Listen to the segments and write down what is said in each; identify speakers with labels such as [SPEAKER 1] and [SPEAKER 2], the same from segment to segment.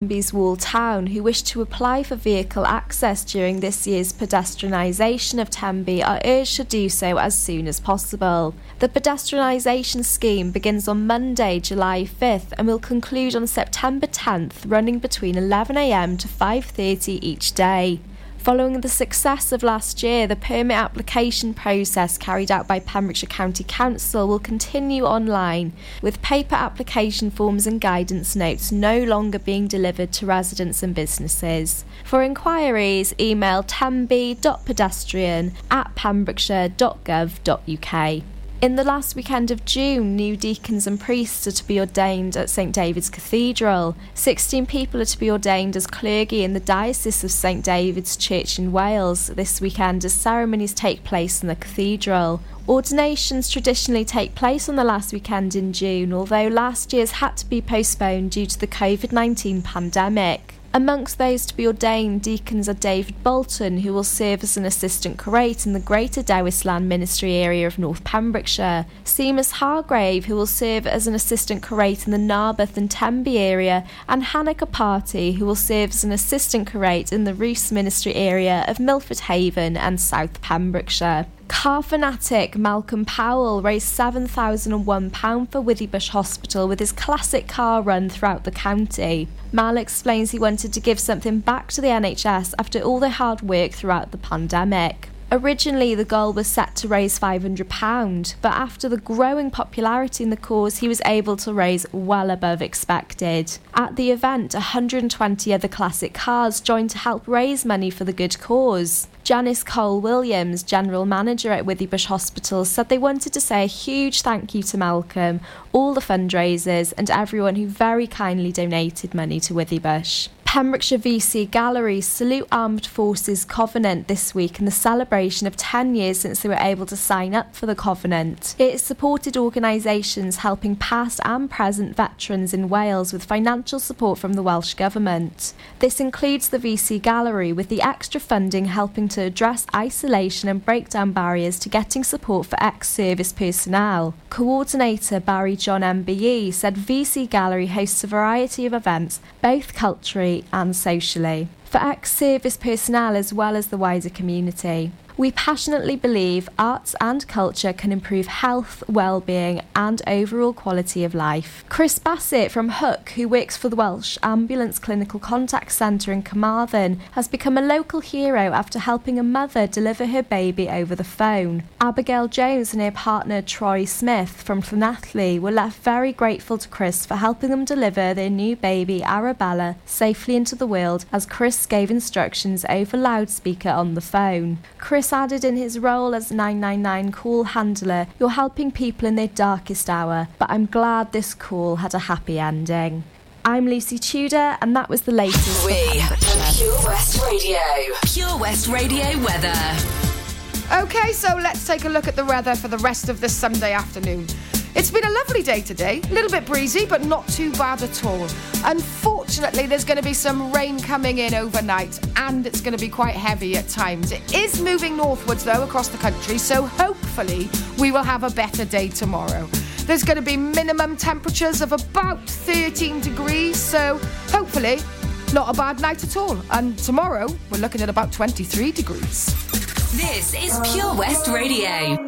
[SPEAKER 1] Tenby's Wall Town who wish to apply for vehicle access during this year's pedestrianisation of Tenby are urged to do so as soon as possible. The pedestrianisation scheme begins on Monday, July 5th and will conclude on September 10th, running between 11am to 5.30 each day. Following the success of last year, the permit application process carried out by Pembrokeshire County Council will continue online, with paper application forms and guidance notes no longer being delivered to residents and businesses. For inquiries, email tenby.pedestrian at pembrokeshire.gov.uk. In the last weekend of June, new deacons and priests are to be ordained at St David's Cathedral. 16 people are to be ordained as clergy in the Diocese of St David's Church in Wales this weekend as ceremonies take place in the cathedral. Ordinations traditionally take place on the last weekend in June, although last year's had to be postponed due to the COVID 19 pandemic. Amongst those to be ordained deacons are David Bolton, who will serve as an assistant curate in the Greater Dewisland Ministry area of North Pembrokeshire, Seamus Hargrave, who will serve as an assistant curate in the Narberth and Tenby area, and Hannah Party, who will serve as an assistant curate in the Roos Ministry area of Milford Haven and South Pembrokeshire. Car fanatic Malcolm Powell raised £7,001 for Withybush Hospital with his classic car run throughout the county. Mal explains he wanted to give something back to the NHS after all the hard work throughout the pandemic. Originally, the goal was set to raise £500, but after the growing popularity in the cause, he was able to raise well above expected. At the event, 120 other classic cars joined to help raise money for the good cause. Janice Cole Williams, General Manager at Withybush Hospital, said they wanted to say a huge thank you to Malcolm, all the fundraisers, and everyone who very kindly donated money to Withybush. Pembrokeshire VC Gallery salute Armed Forces Covenant this week in the celebration of 10 years since they were able to sign up for the Covenant. It supported organisations helping past and present veterans in Wales with financial support from the Welsh Government. This includes the VC Gallery, with the extra funding helping to address isolation and break down barriers to getting support for ex service personnel. Coordinator Barry John MBE said VC Gallery hosts a variety of events, both culturally and socially, for ex service personnel as well as the wider community. We passionately believe arts and culture can improve health, well-being and overall quality of life. Chris Bassett from Hook, who works for the Welsh Ambulance Clinical Contact Centre in Carmarthen, has become a local hero after helping a mother deliver her baby over the phone. Abigail Jones and her partner Troy Smith from Llanelli were left very grateful to Chris for helping them deliver their new baby Arabella safely into the world as Chris gave instructions over loudspeaker on the phone. Chris added in his role as 999 call handler, you're helping people in their darkest hour, but I'm glad this call had a happy ending. I'm Lucy Tudor, and that was the latest.
[SPEAKER 2] We Pure West Radio. Pure West Radio weather.
[SPEAKER 3] Okay, so let's take a look at the weather for the rest of this Sunday afternoon. It's been a lovely day today, a little bit breezy, but not too bad at all. Unfortunately, there's going to be some rain coming in overnight, and it's going to be quite heavy at times. It is moving northwards, though, across the country, so hopefully we will have a better day tomorrow. There's going to be minimum temperatures of about 13 degrees, so hopefully not a bad night at all. And tomorrow we're looking at about 23 degrees.
[SPEAKER 2] This is Pure West Radio.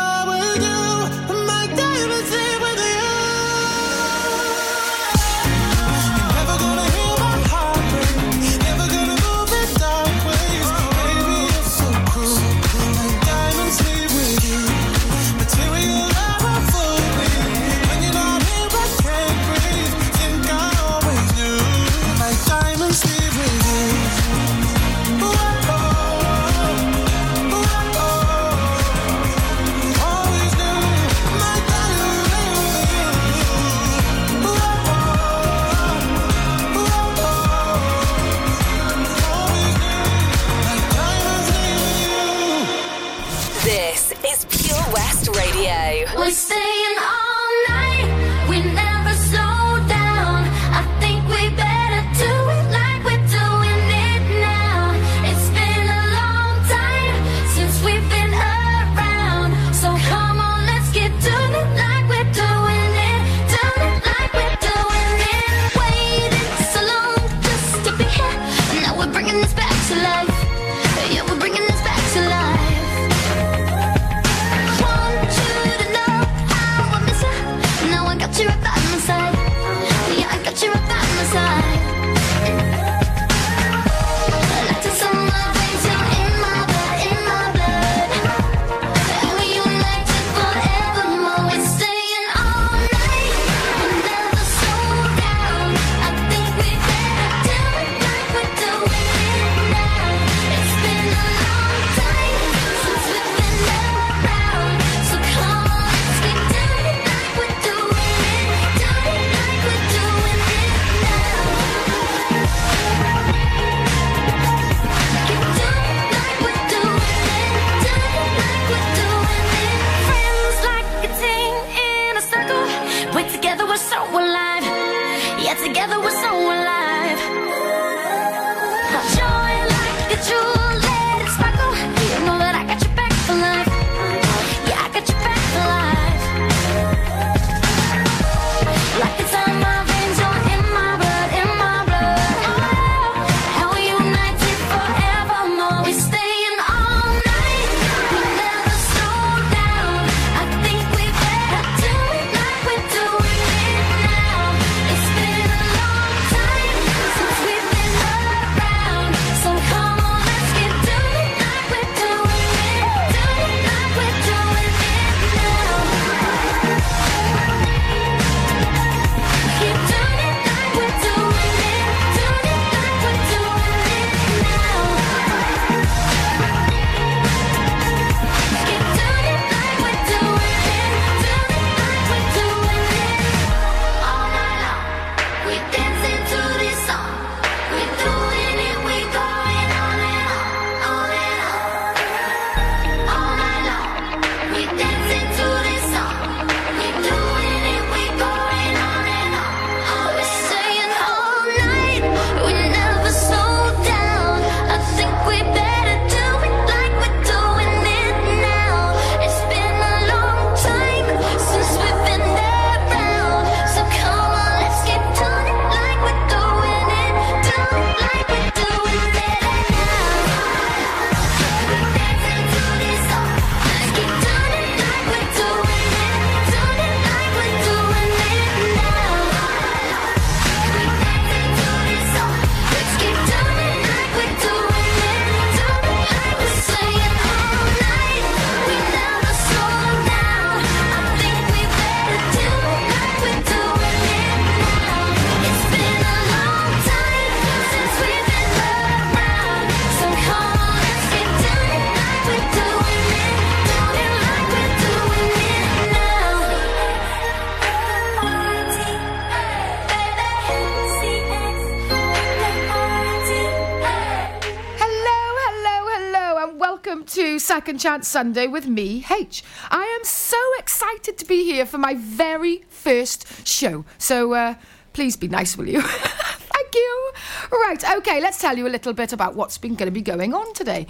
[SPEAKER 3] Chance Sunday with me, H. I am so excited to be here for my very first show. So uh, please be nice, will you? Thank you. Right, okay, let's tell you a little bit about what's been going to be going on today.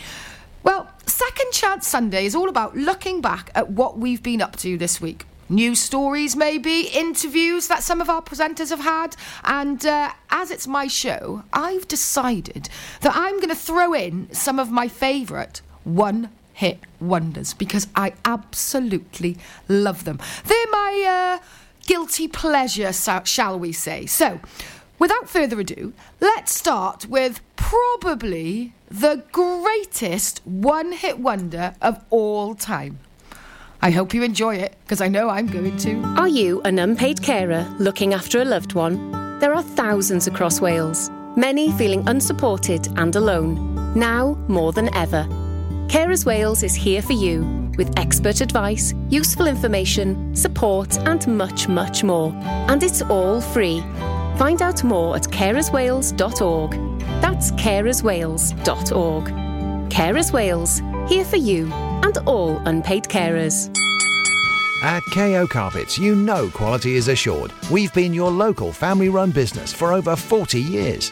[SPEAKER 3] Well, Second Chance Sunday is all about looking back at what we've been up to this week. New stories, maybe, interviews that some of our presenters have had. And uh, as it's my show, I've decided that I'm going to throw in some of my favourite one hit wonders because I absolutely love them. They're my uh, guilty pleasure, shall we say. So, without further ado, let's start with probably the greatest one hit wonder of all time. I hope you enjoy it because I know I'm going to.
[SPEAKER 4] Are you an unpaid carer looking after a loved one? There are thousands across Wales, many feeling unsupported and alone, now more than ever. Carers Wales is here for you with expert advice, useful information, support, and much, much more. And it's all free. Find out more at carerswales.org. That's carerswales.org. Carers Wales, here for you and all unpaid carers.
[SPEAKER 5] At KO Carpets, you know quality is assured. We've been your local family run business for over 40 years.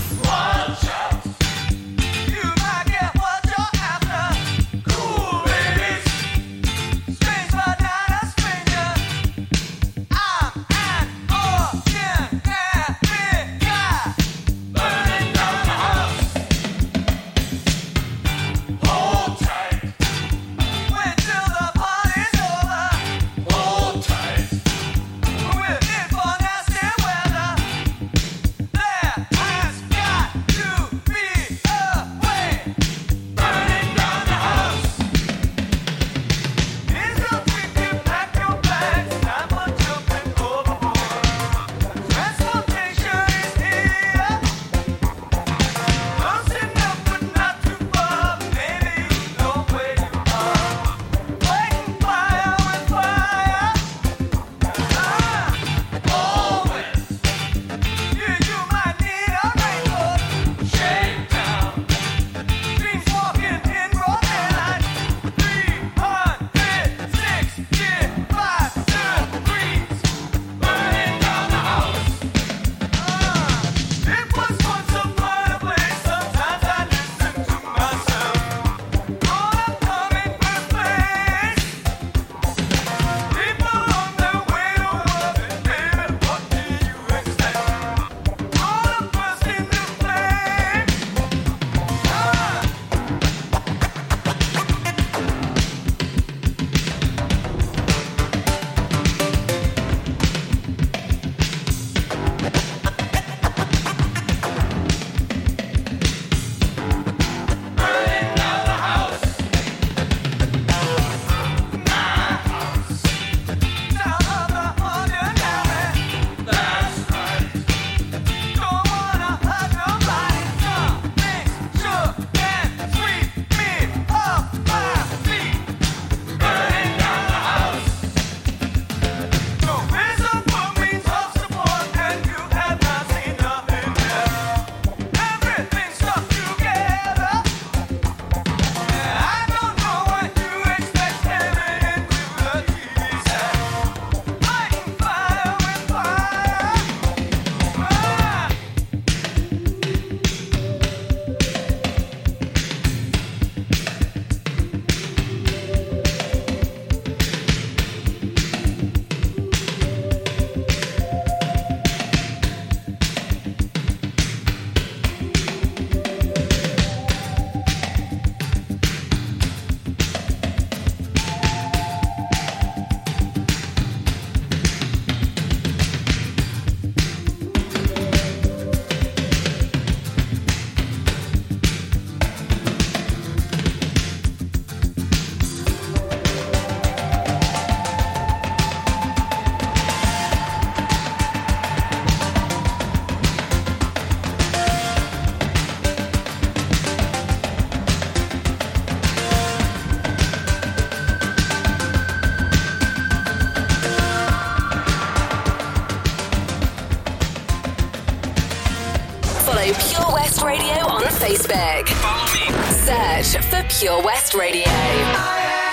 [SPEAKER 2] For Pure West Radio.
[SPEAKER 3] Oh,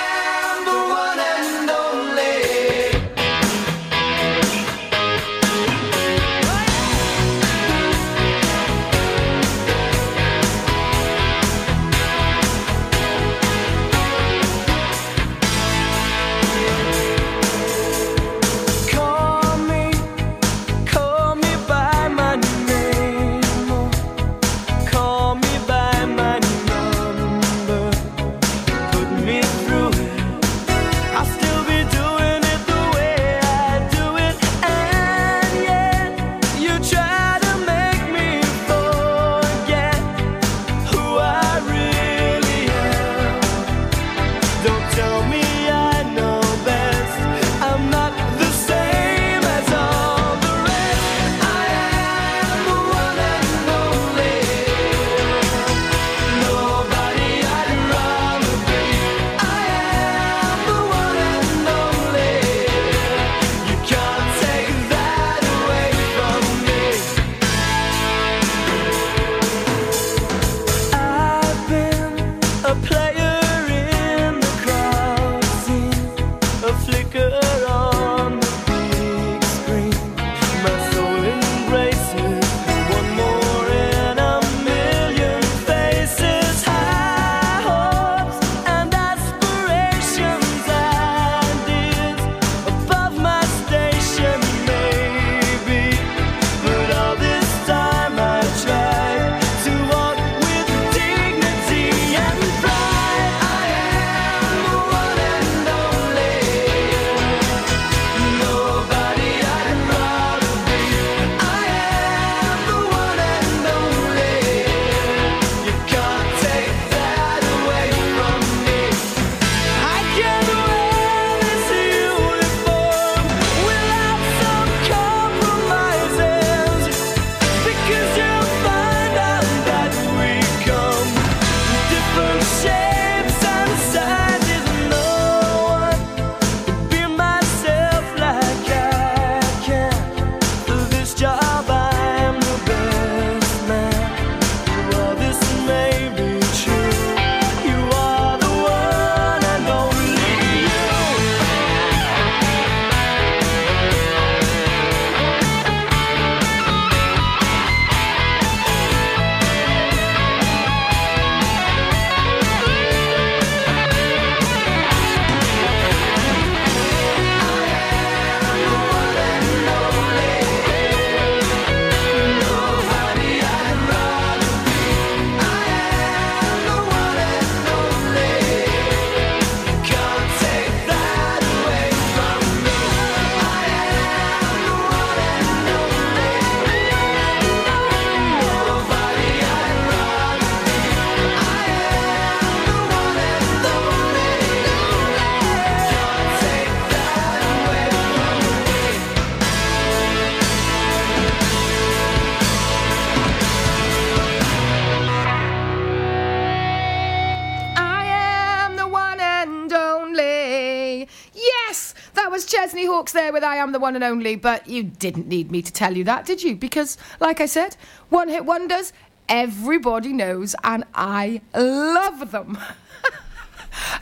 [SPEAKER 3] Am the One and Only, but you didn't need me to tell you that, did you? Because, like I said, one hit wonders, everybody knows, and I love them.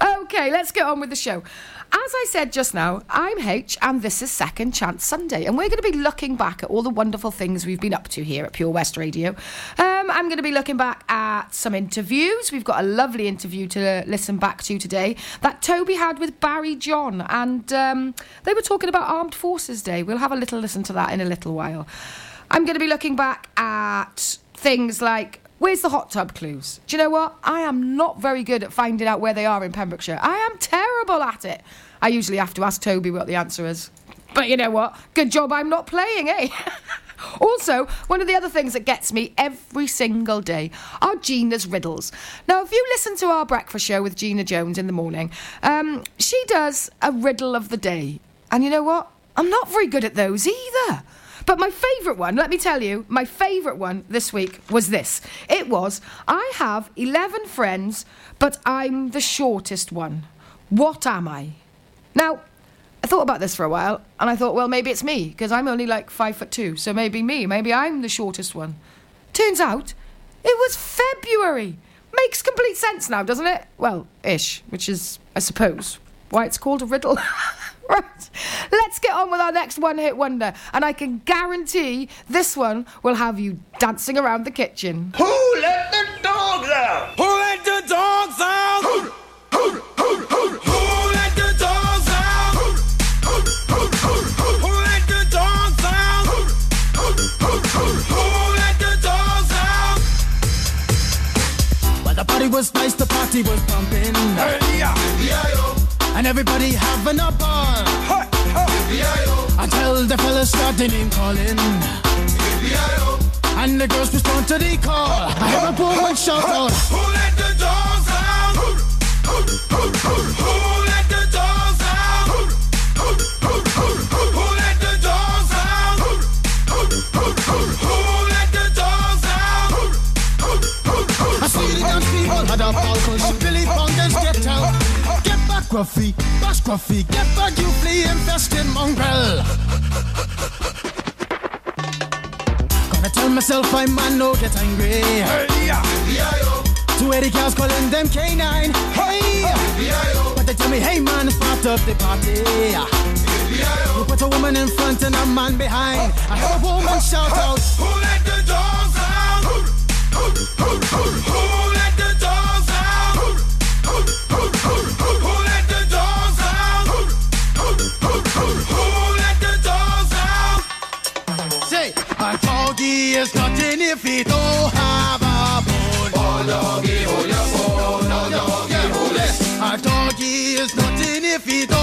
[SPEAKER 3] okay, let's get on with the show. As I said just now, I'm H, and this is Second Chance Sunday, and we're going to be looking back at all the wonderful things we've been up to here at Pure West Radio. Um, I'm going to be looking back at some interviews. We've got a lovely interview to listen back to today that Toby had with Barry John, and um, they were talking about Armed Forces Day. We'll have a little listen to that in a little while. I'm going to be looking back at things like Where's the hot tub clues? Do you know what? I am not very good at finding out where they are in Pembrokeshire. I am terrible at it. I usually have to ask Toby what the answer is. But you know what? Good job I'm not playing, eh? also, one of the other things that gets me every single day are Gina's riddles. Now, if you listen to our breakfast show with Gina Jones in the morning, um, she does a riddle of the day. And you know what? I'm not very good at those either. But my favourite one, let me tell you, my favourite one this week was this. It was I have 11 friends, but I'm the shortest one. What am I? Now, I thought about this for a while, and I thought, well, maybe it's me, because I'm only like five foot two, so maybe me, maybe I'm the shortest one. Turns out, it was February. Makes complete sense now, doesn't it? Well, ish, which is, I suppose, why it's called a riddle. right, let's get on with our next one hit wonder, and I can guarantee this one will have you dancing around the kitchen.
[SPEAKER 6] Who let the dogs out? Who let the dogs out? Who, who, who, who, who let the dogs out? Who, who, who, who, who let the dogs out? Who, who, who, who, who let the dogs out?
[SPEAKER 7] Well, the party was nice, the party was pumping.
[SPEAKER 6] Hey, yeah, yeah,
[SPEAKER 7] And everybody having a ball.
[SPEAKER 6] Hey, hey,
[SPEAKER 7] Until the fellas started name calling. And the girls respond to the call. I hear a woman shout out.
[SPEAKER 6] Who let the dogs out? Who, who, who, who, who
[SPEAKER 7] Get back, Gruffy. Bash Gruffy. Get back, you flea infested mongrel. Gonna tell myself I man no get angry.
[SPEAKER 6] hey, yeah, yeah,
[SPEAKER 7] To Eddie cows calling them canine. Hey! But they tell me, hey man, it's part of the party. You put a woman in front and a man behind. I heard a woman shout out.
[SPEAKER 6] Who let the dogs out? Who, who, who, who, who
[SPEAKER 7] is nothing if he don't have a bone. Oh, doggy, hold your bone. Oh, doggy, hold it. A doggy is nothing if he don't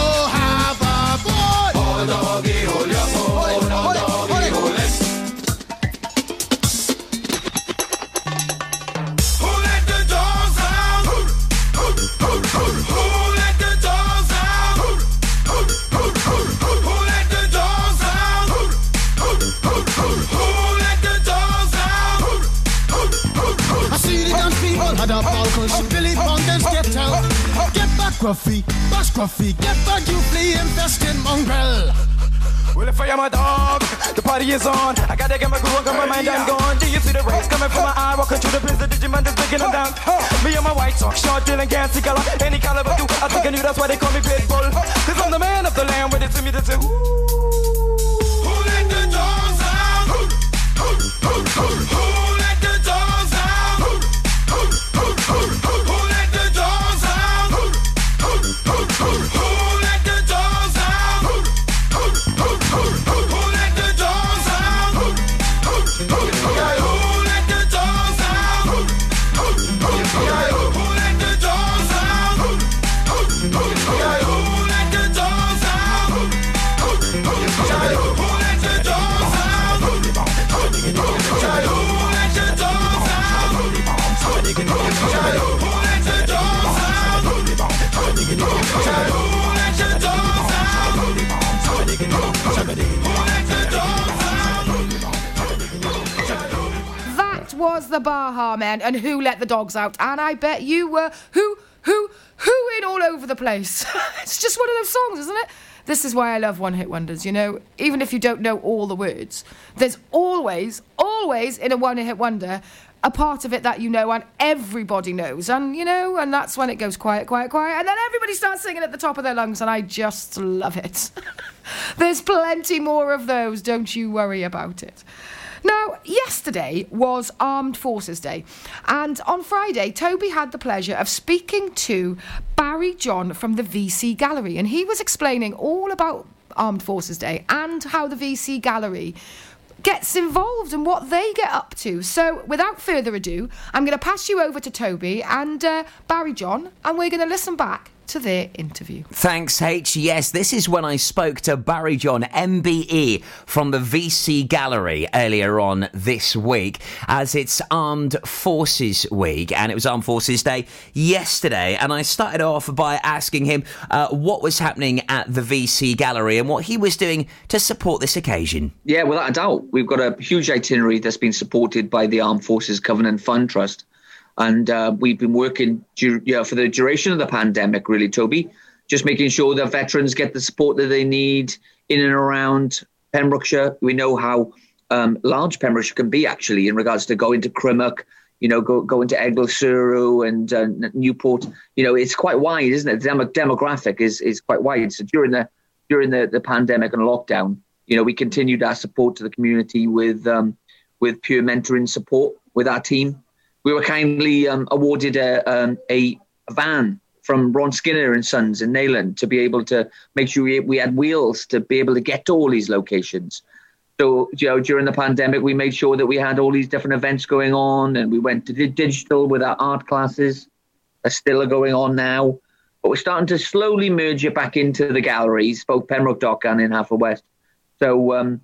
[SPEAKER 7] Gruffy. Get back, you flea infested mongrel.
[SPEAKER 6] Well, if I am a dog, the party is on. I gotta get my groove on, 'cause my mind, I'm gone. Do you see the rays coming from my eye? Walking through the prison, Digimon just breaking them down. Me and my white talk, short, dealing, gassy color. Any caliber, do I think I knew that's why they call me Pitbull. Cause I'm the man of the land, with it to me, that's it. The
[SPEAKER 3] Baha Men and Who Let the Dogs Out. And I bet you were who, who, who in all over the place. it's just one of those songs, isn't it? this is why I love one hit wonders, you know? Even if you don't know all the words, there's always, always in a one hit wonder a part of it that you know and everybody knows. And, you know, and that's when it goes quiet, quiet, quiet. And then everybody starts singing at the top of their lungs, and I just love it. there's plenty more of those, don't you worry about it. Now, yesterday was Armed Forces Day, and on Friday, Toby had the pleasure of speaking to Barry John from the VC Gallery, and he was explaining all about Armed Forces Day and how the VC Gallery gets involved and what they get up to. So, without further ado, I'm going to pass you over to Toby and uh, Barry John, and we're going to listen back to their interview.
[SPEAKER 8] Thanks, H. Yes, this is when I spoke to Barry John, MBE, from the VC Gallery earlier on this week, as it's Armed Forces Week, and it was Armed Forces Day yesterday. And I started off by asking him uh, what was happening at the VC Gallery and what he was doing to support this occasion.
[SPEAKER 9] Yeah, without a doubt. We've got a huge itinerary that's been supported by the Armed Forces Covenant Fund Trust. And uh, we've been working du- know, for the duration of the pandemic, really, Toby, just making sure that veterans get the support that they need in and around Pembrokeshire. We know how um, large Pembrokeshire can be, actually, in regards to going to Crymych, you know, go, going to Eglwyswrw and uh, Newport. You know, it's quite wide, isn't it? The demo- demographic is, is quite wide. So during the during the, the pandemic and lockdown, you know, we continued our support to the community with um, with pure mentoring support with our team. We were kindly um, awarded a, um, a van from Ron Skinner and Sons in Neyland to be able to make sure we, had wheels to be able to get to all these locations. So, you know, during the pandemic, we made sure that we had all these different events going on, and we went to digital with our art classes. That still are going on now, but we're starting to slowly merge it back into the galleries, both Pembroke Dock and in Haverfordwest. So, um,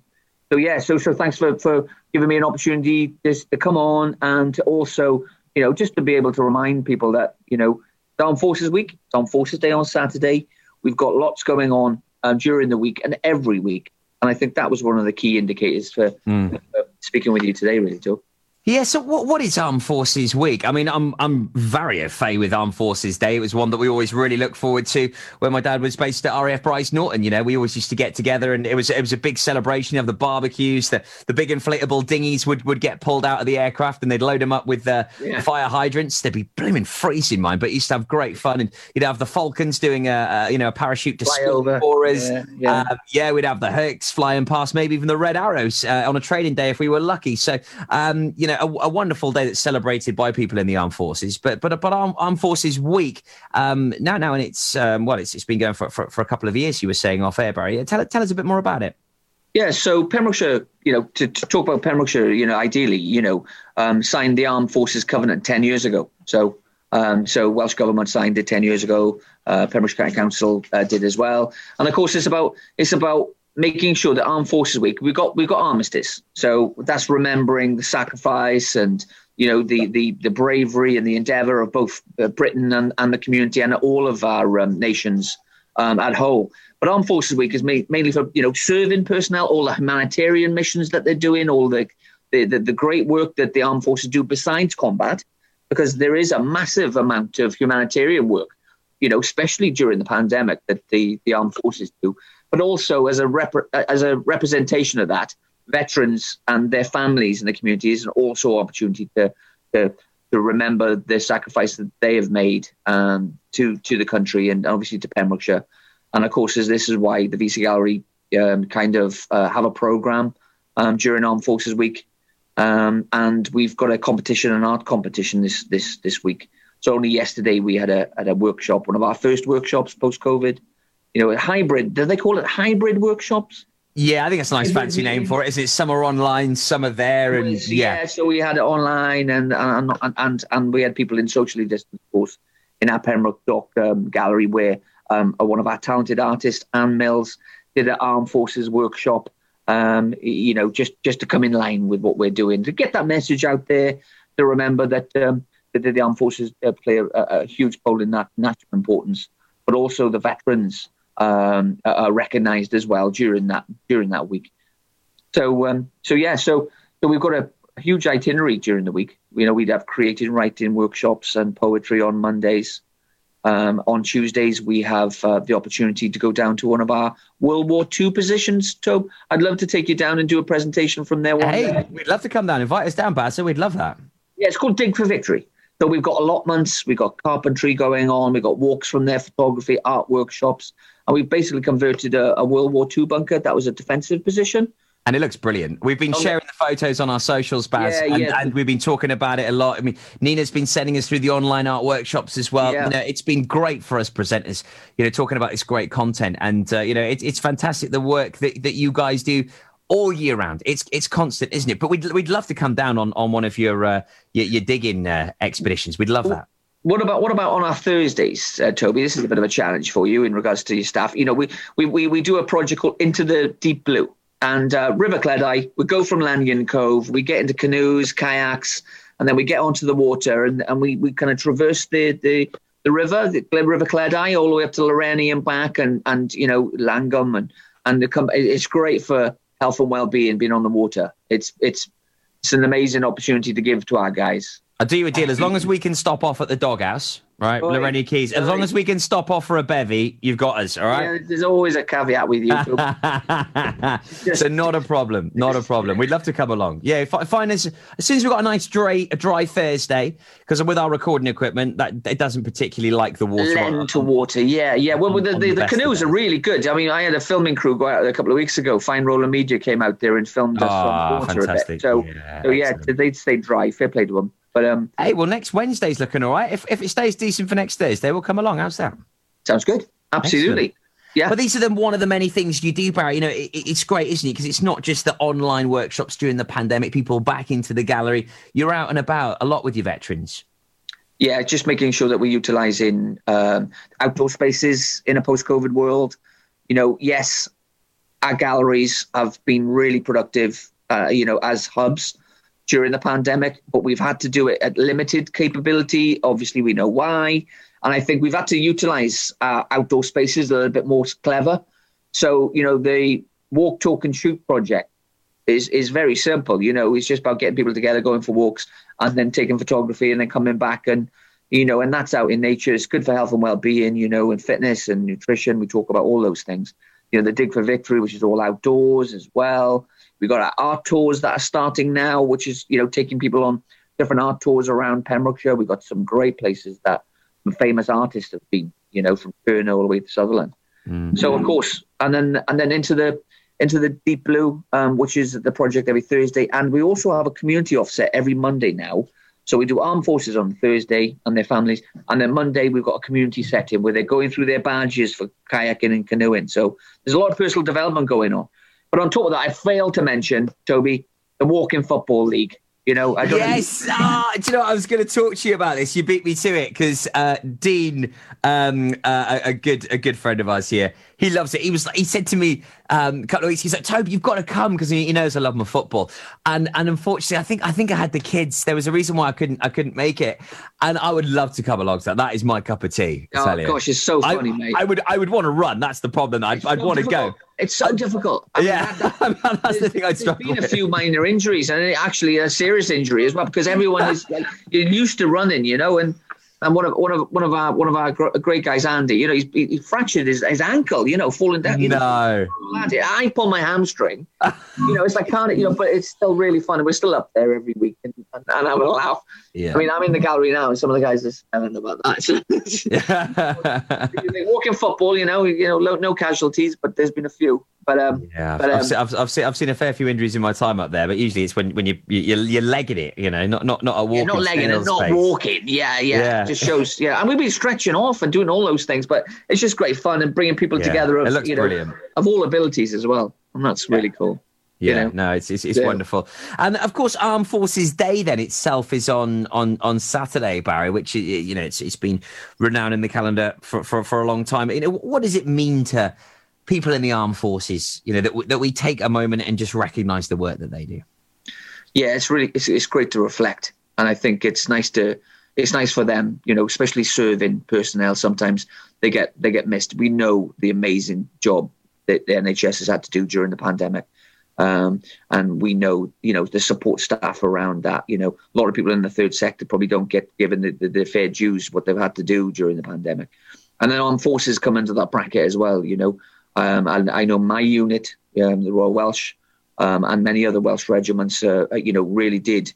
[SPEAKER 9] so yeah, so so thanks for for giving me an opportunity just to come on and to also, you know, just to be able to remind people that you know, it's Armed Forces Week, it's Armed Forces Day on Saturday. We've got lots going on um, during the week and every week, and I think that was one of the key indicators for,
[SPEAKER 8] Mm.
[SPEAKER 9] for speaking with you today, really, Joe.
[SPEAKER 8] Yeah, so what, what is Armed Forces Week? I mean, I'm I'm very au fait with Armed Forces Day. It was one that we always really look forward to when my dad was based at RAF Brize Norton. You know, we always used to get together and it was it was a big celebration of the barbecues. The the big inflatable dinghies would, would get pulled out of the aircraft and they'd load them up with uh,
[SPEAKER 9] Yeah.
[SPEAKER 8] fire hydrants. They'd be blooming freezing, mine, but you used to have great fun. And you'd have the Falcons doing a, a you know a parachute to for us.
[SPEAKER 9] Yeah, yeah.
[SPEAKER 8] Um, yeah, we'd have the Hawks flying past, maybe even the Red Arrows uh, on a trading day if we were lucky. So, um, you know, a, a wonderful day that's celebrated by people in the armed forces. But but but Armed, armed Forces Week um, now now and it's um, well, it's it's been going for, for for a couple of years. You were saying off air, Barry. Tell tell us a bit more about it.
[SPEAKER 9] Yeah, so Pembrokeshire, you know, to, to talk about Pembrokeshire, you know, ideally, you know, um, signed the Armed Forces Covenant 10 years ago. So, um, so Welsh Government signed it 10 years ago. Uh, Pembrokeshire County Council uh, did as well. And of course, it's about, it's about making sure that Armed Forces Week, we've got, we've got armistice. So that's remembering the sacrifice and, you know, the, the, the bravery and the endeavor of both uh, Britain and, and the community and all of our um, nations um, at whole. But Armed Forces Week is ma- mainly for you know serving personnel, all the humanitarian missions that they're doing, all the the, the the great work that the armed forces do besides combat, because there is a massive amount of humanitarian work, you know, especially during the pandemic that the the armed forces do. But also as a rep- as a representation of that, veterans and their families in the community is also opportunity to to to remember the sacrifice that they have made um, to to the country and obviously to Pembrokeshire. And of course, this is why the VC Gallery um, kind of uh, have a program um, during Armed Forces Week, um, and we've got a competition, an art competition this this this week. So only yesterday we had a had a workshop, one of our first workshops post COVID. You know, hybrid. Do they call it hybrid workshops?
[SPEAKER 8] Yeah, I think it's a nice fancy name for it. Is it some are online, some are there, and yeah.
[SPEAKER 9] yeah so we had it online, and and and and, we had people in socially distanced, of course, in our Pembroke Dock um, gallery, where um, one of our talented artists, Anne Mills, did an armed forces workshop. Um, you know, just just to come in line with what we're doing, to get that message out there, to remember that um, that the armed forces uh, play a, a huge role in that national importance, but also the veterans um, are recognised as well during that during that week. So um, so yeah, so so we've got a, a huge itinerary during the week. You know, we'd have creative writing workshops and poetry on Mondays. Um, on Tuesdays, we have uh, the opportunity to go down to one of our World War II positions. Tobe, I'd love to take you down and do a presentation from there.
[SPEAKER 8] Hey,
[SPEAKER 9] day.
[SPEAKER 8] we'd love to come down. Invite us down, Basil. We'd love that.
[SPEAKER 9] Yeah, it's called Dig for Victory. So we've got allotments, we've got carpentry going on, we've got walks from there, photography, art workshops, and we've basically converted a, a World War II bunker that was a defensive position.
[SPEAKER 8] And it looks brilliant. We've been
[SPEAKER 9] Oh,
[SPEAKER 8] sharing the photos on our socials, Baz,
[SPEAKER 9] Yeah,
[SPEAKER 8] and,
[SPEAKER 9] yeah.
[SPEAKER 8] and we've been talking about it a lot. I mean, Nina's been sending us through the online art workshops as well.
[SPEAKER 9] Yeah.
[SPEAKER 8] You know, it's been great for us presenters, you know, talking about this great content. And, uh, you know, it, it's fantastic the work that, that you guys do all year round. It's it's constant, isn't it? But we'd, we'd love to come down on, on one of your, uh, your, your digging uh, expeditions. We'd love that.
[SPEAKER 9] What about what about on our Thursdays, uh, Toby? This is a bit of a challenge for you in regards to your staff. You know, we we we, we do a project called Into the Deep Blue and uh, River Cleddau. We go from Lanyon Cove, we get into canoes, kayaks, and then we get onto the water and, and we, we kind of traverse the the, the river, the River Cleddau, all the way up to Lawrenny and back, and and you know Llangwm and and the, it's great for health and well being being on the water. It's it's it's an amazing opportunity to give to our guys.
[SPEAKER 8] I'll do you a deal. As long as we can stop off at the doghouse, right?
[SPEAKER 9] Oi.
[SPEAKER 8] Lawrenny Keys. As long as we can stop off for a bevy, you've got us, all right?
[SPEAKER 9] Yeah, there's always a caveat with you.
[SPEAKER 8] So not a problem, not a problem. We'd love to come along. Yeah, fi- find us as soon as we've got a nice dry, a dry Thursday, because with our recording equipment, that it doesn't particularly like the water.
[SPEAKER 9] Lend to water, yeah, yeah. Well,
[SPEAKER 8] On-
[SPEAKER 9] the, the,
[SPEAKER 8] the
[SPEAKER 9] the canoes are really good. I mean, I had a filming crew go out a couple of weeks ago. Fine Roller Media came out there and filmed us
[SPEAKER 8] Ah,
[SPEAKER 9] on the water a bit. So,
[SPEAKER 8] Yeah,
[SPEAKER 9] so yeah,
[SPEAKER 8] excellent.
[SPEAKER 9] they stayed dry. Fair play to them. But um,
[SPEAKER 8] Hey, well, next Wednesday's looking all right. If if it stays decent for next Thursday, we'll come along. How's that?
[SPEAKER 9] sounds good. Absolutely.
[SPEAKER 8] Excellent.
[SPEAKER 9] Yeah.
[SPEAKER 8] But these are the, one of the many things you do, Barry. You know, it, it- it's great, isn't it? Because it's not just the online workshops during the pandemic, people back into the gallery. You're out and about a lot with your veterans.
[SPEAKER 9] Yeah, just making sure that we're utilizing um, outdoor spaces in a post-COVID world. You know, yes, our galleries have been really productive. Uh, you know, as hubs during the pandemic, but we've had to do it at limited capability. Obviously, we know why, and I think we've had to utilize our outdoor spaces a little bit more clever. So, you know, the walk, talk, and shoot project is is very simple. You know, it's just about getting people together, going for walks, and then taking photography, and then coming back and you know, and that's out in nature. It's good for health and well-being, you know, and fitness and nutrition. We talk about all those things. You know, the Dig for Victory, which is all outdoors as well. We got our art tours that are starting now, which is you know taking people on different art tours around Pembrokeshire. We've got some great places that famous artists have been, you know, from Turner all the way to Sutherland. So of course, and then and then into the into the deep blue, um, which is the project every Thursday, and we also have a community offset every Monday now. So we do armed forces on Thursday and their families, and then Monday we've got a community setting where they're going through their badges for kayaking and canoeing. So there's a lot of personal development going on. But on top of that, I failed to mention Toby the Walking Football League. You know, I don't
[SPEAKER 8] Yes. Ah, do you know what? I was going to talk to you about this. You beat me to it because uh, Dean, um, uh, a good a good friend of ours here, he loves it. He was he said to me um, a couple of weeks. He's like, Toby, you've got to come because he, he knows I love my football. And and unfortunately, I think I think I had the kids. There was a reason why I couldn't I couldn't make it. And I would love to come along to that. That is my cup of tea. I
[SPEAKER 9] Oh,
[SPEAKER 8] you.
[SPEAKER 9] gosh, it's so
[SPEAKER 8] I-
[SPEAKER 9] funny, mate.
[SPEAKER 8] I would I would want to run. That's the problem. I'd, I'd
[SPEAKER 9] so
[SPEAKER 8] want to go.
[SPEAKER 9] It's so difficult. I mean,
[SPEAKER 8] Yeah, that's the thing I'd struggle
[SPEAKER 9] been a few minor injuries and actually a serious injury as well because everyone is like you're used to running, you know, and and one of one of one of our one of our great guys, Andy, you know, he's he, fractured his, his ankle, you know, falling down. You
[SPEAKER 8] No.
[SPEAKER 9] lad, I pull my hamstring. you know, it's like can't you know, but it's still really fun, and we're still up there every week and, and, and having a laugh.
[SPEAKER 8] Yeah.
[SPEAKER 9] I mean, I'm in the gallery now, and some of the guys are smelling about that. yeah. Walking football, you know, you know, no, no casualties, but there's been a few. But um,
[SPEAKER 8] Yeah,
[SPEAKER 9] but,
[SPEAKER 8] I've,
[SPEAKER 9] um,
[SPEAKER 8] se- I've, I've, seen, I've seen a fair few injuries in my time up there, but usually it's when, when you, you, you're, you're legging it, you know, not not not a walking.
[SPEAKER 9] Yeah, not legging it, not
[SPEAKER 8] space.
[SPEAKER 9] walking. Yeah, yeah,
[SPEAKER 8] Yeah.
[SPEAKER 9] Just shows. Yeah, and we've been stretching off and doing all those things, but it's just great fun and bringing people
[SPEAKER 8] Yeah,
[SPEAKER 9] together. Of,
[SPEAKER 8] it looks
[SPEAKER 9] you know,
[SPEAKER 8] brilliant.
[SPEAKER 9] of all abilities as well, and that's really cool. You
[SPEAKER 8] Yeah,
[SPEAKER 9] know?
[SPEAKER 8] no, it's it's, it's
[SPEAKER 9] Yeah.
[SPEAKER 8] wonderful, and of course, Armed Forces Day then itself is on on on Saturday, Barry, which you know it's it's been renowned in the calendar for for, for a long time. You know, what does it mean to people in the armed forces? You know that w- that we take a moment and just recognise the work that they do.
[SPEAKER 9] yeah, it's really it's, it's great to reflect, and I think it's nice to it's nice for them, you know, especially serving personnel. Sometimes they get they get missed. We know the amazing job that the NHS has had to do during the pandemic, Um, and we know, you know, the support staff around that. You know, a lot of people in the third sector probably don't get given the, the, the fair dues what they've had to do during the pandemic. And then armed forces come into that bracket as well. You know, um, and I know my unit, um, the Royal Welsh, um, and many other Welsh regiments, uh, you know, really did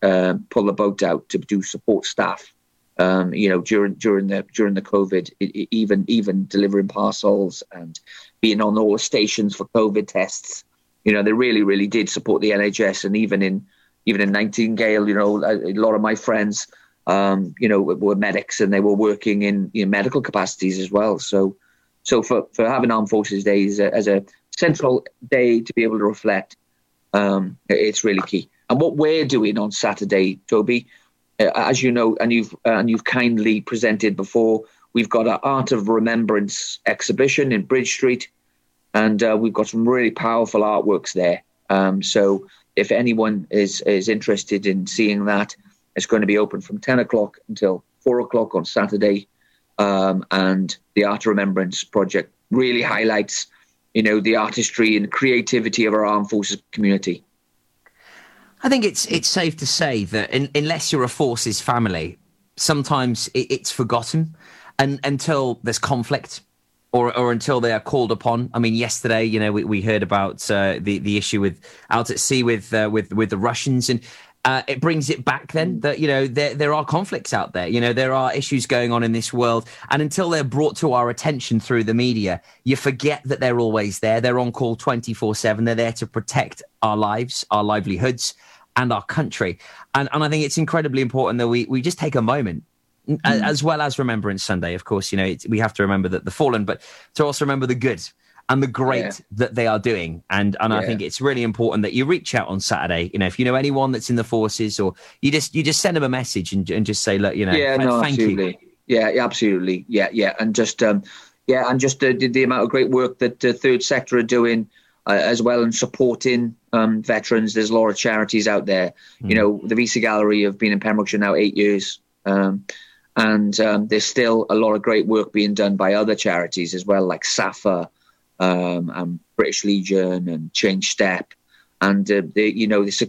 [SPEAKER 9] uh, pull the boat out to do support staff. Um, you know, during during the during the COVID, it, it, even even delivering parcels and being on all the stations for COVID tests. You know, they really really did support the NHS, and even in even in Nightingale, you know, a, a lot of my friends, um, you know, were, were medics and they were working in you know, medical capacities as well. So, so for for having Armed Forces Day as a, as a central day to be able to reflect, um, it's really key. And what we're doing on Saturday, Toby, uh, as you know, and you've uh, and you've kindly presented before, we've got our Art of Remembrance exhibition in Bridge Street, and uh, we've got some really powerful artworks there. Um, so if anyone is is interested in seeing that, it's going to be open from ten o'clock until four o'clock on Saturday, um, and the Art of Remembrance project really highlights, you know, the artistry and creativity of our armed forces community.
[SPEAKER 8] I think it's it's safe to say that in, unless you're a forces family, sometimes it, it's forgotten, and until there's conflict, or or until they are called upon. I mean, yesterday, you know, we, we heard about uh, the the issue with out at sea with uh, with with the Russians, and uh, it brings it back then that you know there there are conflicts out there. You know, there are issues going on in this world, and until they're brought to our attention through the media, you forget that they're always there. They're on call twenty four seven. They're there to protect our lives, our livelihoods, and our country. And and I think it's incredibly important that we we just take a moment
[SPEAKER 9] Mm.
[SPEAKER 8] as well as Remembrance Sunday. Of course, you know we have to remember that the fallen, but to also remember the good and the great
[SPEAKER 9] Yeah.
[SPEAKER 8] that they are doing. And and I think it's really important that you reach out on Saturday. You know, if you know anyone that's in the forces, or you just you just send them a message and, and just say, look, you know,
[SPEAKER 9] yeah, no,
[SPEAKER 8] thank
[SPEAKER 9] absolutely.
[SPEAKER 8] you.
[SPEAKER 9] Yeah, yeah, absolutely. Yeah, yeah, and just um, yeah, and just uh, the, the amount of great work that the third sector are doing uh, as well and supporting um, veterans. There's a lot of charities out there. You know, the VC Gallery have been in Pembrokeshire now eight years. Um, and um, there's still a lot of great work being done by other charities as well, like SSAFA, um, and British Legion, and Change Step, and uh, the, you know, this.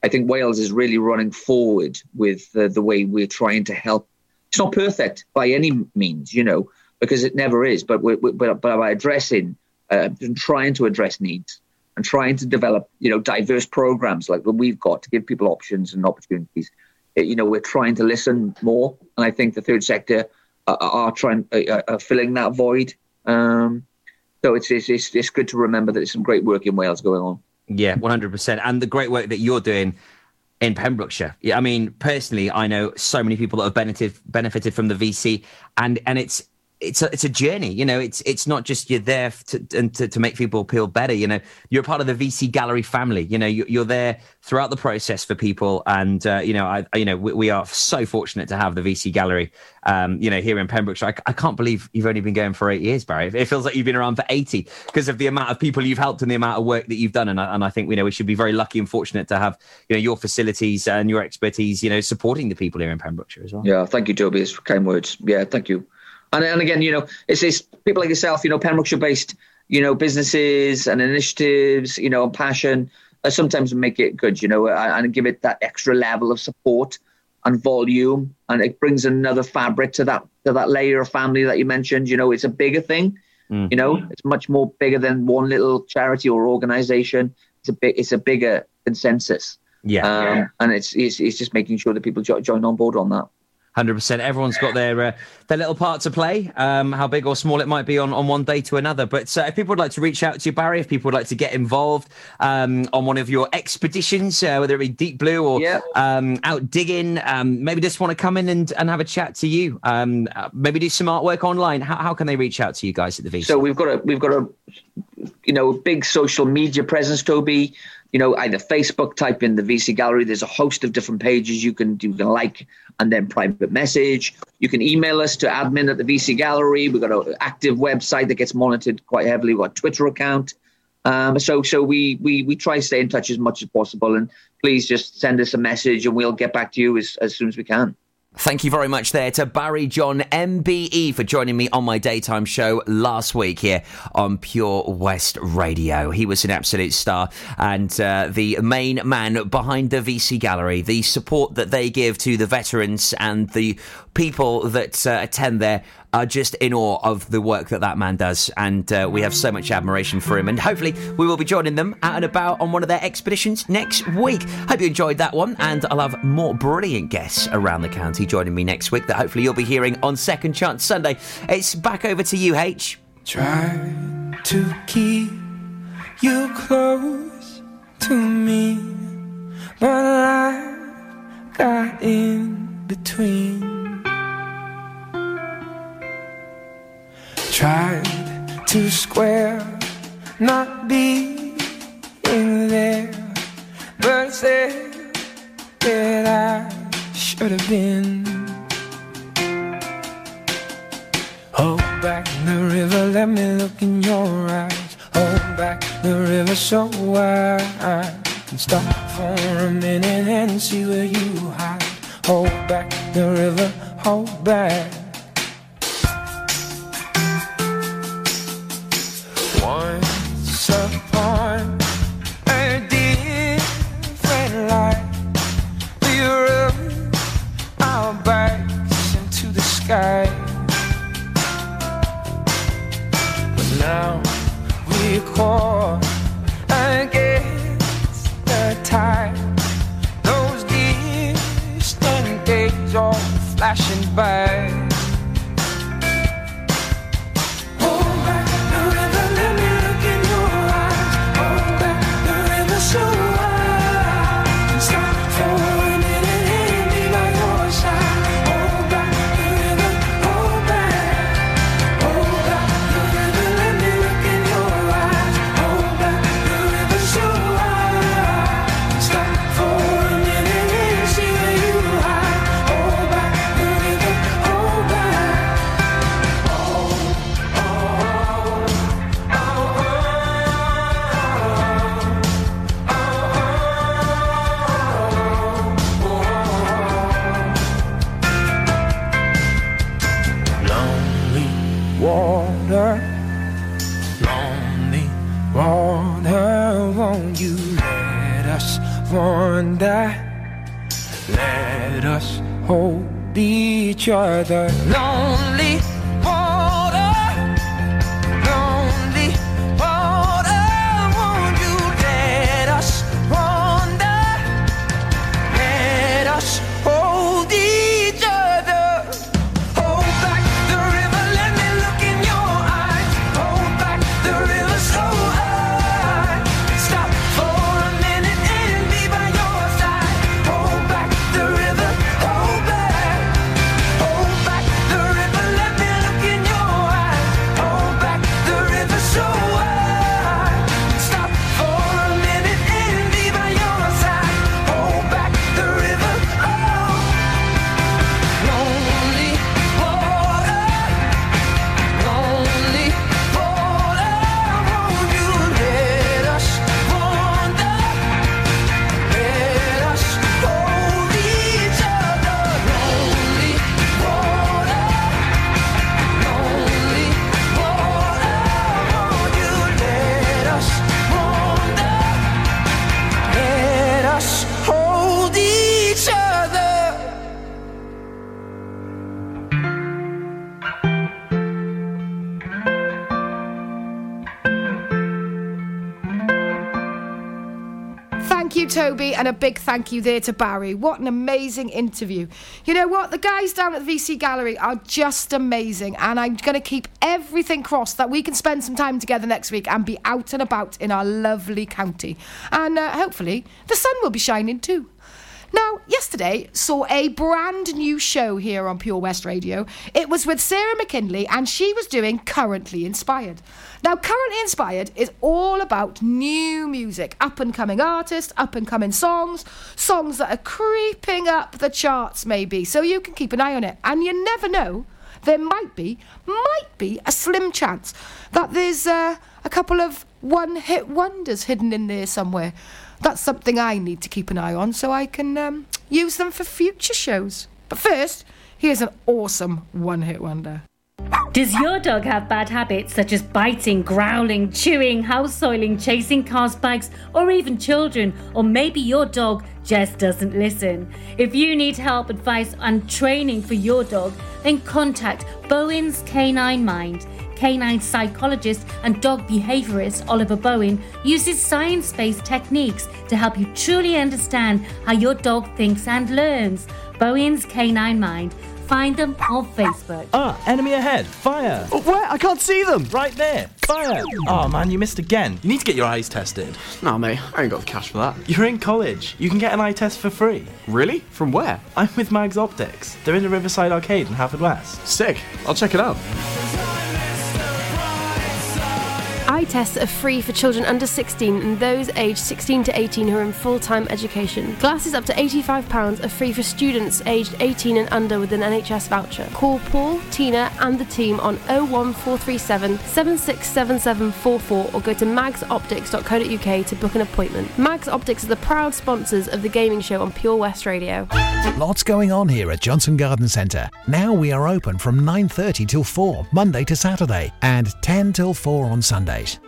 [SPEAKER 9] I think Wales is really running forward with uh, the way we're trying to help. It's not perfect by any means, you know, because it never is. But we're, we're, but by addressing uh, and trying to address needs and trying to develop, you know, diverse programs like what we've got to give people options and opportunities. Uh, You know, we're trying to listen more, and I think the third sector are, are trying uh, are filling that void. Um, so it's, it's it's it's good to remember that there's some great work in Wales going on.
[SPEAKER 8] Yeah, one hundred percent. And the great work that you're doing in Pembrokeshire. Yeah, I mean, personally, I know so many people that have benefited benefited from the VC, and and it's it's a it's a journey. You know, it's it's not just you're there to and to, to make people feel better. You know, you're part of the VC Gallery family. You know, you, you're there throughout the process for people, and uh, you know, I you know we, we are so fortunate to have the VC Gallery. Um, you know, here in Pembrokeshire, I, I can't believe you've only been going for eight years, Barry. It feels like you've been around for eighty because of the amount of people you've helped and the amount of work that you've done. And I, and I think you know we should be very lucky and fortunate to have you know your facilities and your expertise. You know, supporting the people here in Pembrokeshire as well.
[SPEAKER 9] Yeah, thank you, Toby. It's kind words. Yeah, thank you. And and again, you know, it's this people like yourself, you know, Pembrokeshire-based, you know, businesses and initiatives, you know, and passion. Uh, sometimes make it good, you know, and, and give it that extra level of support and volume, and it brings another fabric to that to that layer of family that you mentioned. You know, it's a bigger thing.
[SPEAKER 8] Mm.
[SPEAKER 9] You know, it's much more bigger than one little charity or organization. It's a big, it's a bigger consensus.
[SPEAKER 8] Yeah.
[SPEAKER 9] Um, and it's, it's it's just making sure that people jo- join on board on that.
[SPEAKER 8] Hundred percent. Everyone's got their uh, their little part to play. Um, how big or small it might be on, on one day to another. But uh, if people would like to reach out to you, Barry, if people would like to get involved um, on one of your expeditions, uh, whether it be deep blue or um, out digging, um, maybe just want to come in and, and have a chat to you. Um, uh, maybe do some artwork online. How, how can they reach out to you guys at the VC?
[SPEAKER 9] So we've got a we've got a you know big social media presence, Toby. You know, either Facebook, type in the VC Gallery. There's a host of different pages you can you can like and then private message. You can email us to admin at the VC Gallery. We've got an active website that gets monitored quite heavily. We've got a Twitter account. Um, so so we, we we try to stay in touch as much as possible. And please just send us a message and we'll get back to you as, as soon as we can.
[SPEAKER 8] Thank you very much there to Barry John MBE for joining me on my daytime show last week here on Pure West Radio. He was an absolute star and uh, the main man behind the VC Gallery, the support that they give to the veterans and the people that uh, attend there are just in awe of the work that that man does, and uh, we have so much admiration for him. And hopefully, we will be joining them out and about on one of their expeditions next week. Hope you enjoyed that one, and I'll have more brilliant guests around the county joining me next week that hopefully you'll be hearing on Second Chance Sunday. It's back over to you, H.
[SPEAKER 10] Try to keep you close to me, but I got in between. Tried to square not being there, but said that I should have been. Hold back the river, let me look in your eyes. Hold back the river so I can stop for a minute and see where you hide. Hold back the river, hold back.
[SPEAKER 3] Big thank you there to Barry. What an amazing interview. You know what? The guys down at the VC Gallery are just amazing, and I'm going to keep everything crossed that we can spend some time together next week and be out and about in our lovely county. And uh, hopefully, the sun will be shining too. Yesterday saw a brand new show here on Pure West Radio. It was with Sarah McKinley, and she was doing Currently Inspired. Now, Currently Inspired is all about new music, up and coming artists, up and coming songs, songs that are creeping up the charts, maybe. So you can keep an eye on it. And you never know, there might be, might be a slim chance that there's uh, a couple of one hit wonders hidden in there somewhere. That's something I need to keep an eye on so I can um, use them for future shows. But first, here's an awesome one hit wonder.
[SPEAKER 11] Does your dog have bad habits such as biting, growling, chewing, house soiling, chasing cars, bikes, or even children? Or maybe your dog just doesn't listen? If you need help, advice, and training for your dog, then contact Bowen's Canine Mind. Canine psychologist and dog behaviorist Oliver Bowen uses science based techniques to help you truly understand how your dog thinks and learns. Bowen's Canine Mind. Find them on Facebook.
[SPEAKER 12] Ah, enemy ahead. Fire. Oh, where? I can't see them. Right there. Fire. Oh, man, you missed again. You need to get your eyes tested.
[SPEAKER 13] Nah, mate, I ain't got the cash for that.
[SPEAKER 12] You're in college. You can get an eye test for free.
[SPEAKER 13] Really? From where?
[SPEAKER 12] I'm with Mags Optics. They're in the Riverside Arcade in Haverfordwest.
[SPEAKER 13] Sick. I'll check it out.
[SPEAKER 14] Eye tests are free for children under 16 and those aged 16 to 18 who are in full time education. Glasses up to £85 are free for students aged 18 and under with an NHS voucher. Call Paul, Tina, and the team on 01437 767744 or go to magsoptics.co.uk to book an appointment. Mags Optics are the proud sponsors of the gaming show on Pure West Radio.
[SPEAKER 5] Lots going on here at Johnston Garden Centre. Now we are open from 9:30 till 4 Monday to Saturday and 10 till 4 on Sundays.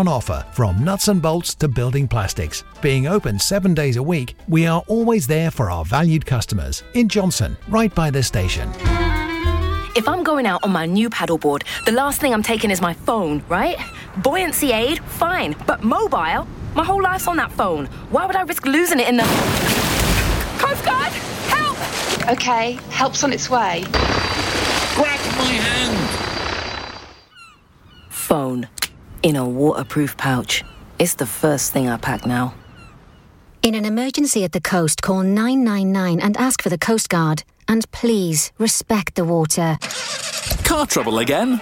[SPEAKER 5] on offer from nuts and bolts to building plastics. Being open seven days a week, we are always there for our valued customers in Johnston, right by the station.
[SPEAKER 15] If I'm going out on my new paddleboard, the last thing I'm taking is my phone, right? Buoyancy aid, fine, but mobile? My whole life's on that phone. Why would I risk losing it in the. Coast Guard! Help!
[SPEAKER 16] Okay, help's on its way.
[SPEAKER 15] Grab my hand! Phone. In a waterproof pouch. It's the first thing I pack now.
[SPEAKER 17] In an emergency at the coast, call 999 and ask for the Coast Guard. And please respect the water.
[SPEAKER 18] Car trouble again?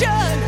[SPEAKER 2] Revolution.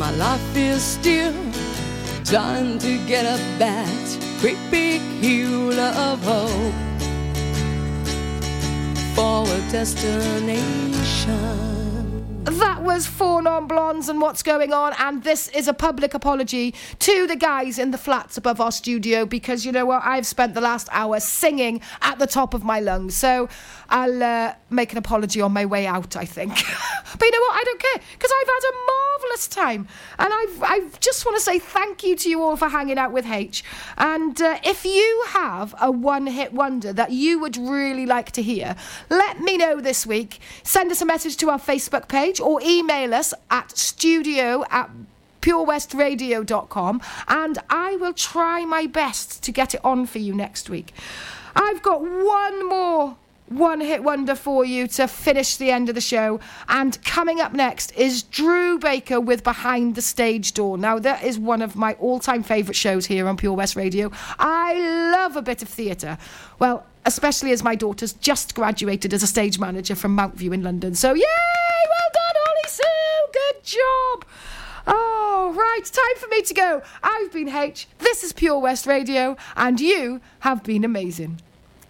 [SPEAKER 2] My
[SPEAKER 19] life is still trying to get up that great big hill of hope for a destination.
[SPEAKER 3] That was Four Non Blondes and what's going on. And this is a public apology to the guys in the flats above our studio because you know what? I've spent the last hour singing at the top of my lungs. So I'll uh, make an apology on my way out, I think. but you know what? I don't care because I've had a marvellous time. And I've, I just want to say thank you to you all for hanging out with H. And uh, if you have a one hit wonder that you would really like to hear, let me know this week. Send us a message to our Facebook page or email us at studio at purewestradio.com and I will try my best to get it on for you next week. I've got one more one hit wonder for you to finish the end of the show. And coming up next is Drew Baker with Behind the Stage Door. Now, that is one of my all time favourite shows here on Pure West Radio. I love a bit of theatre. Well, especially as my daughter's just graduated as a stage manager from Mountview in London. So, yay! Well done, Holly Sue! Good job! Oh, right, time for me to go. I've been H, this is Pure West Radio, and you have been amazing.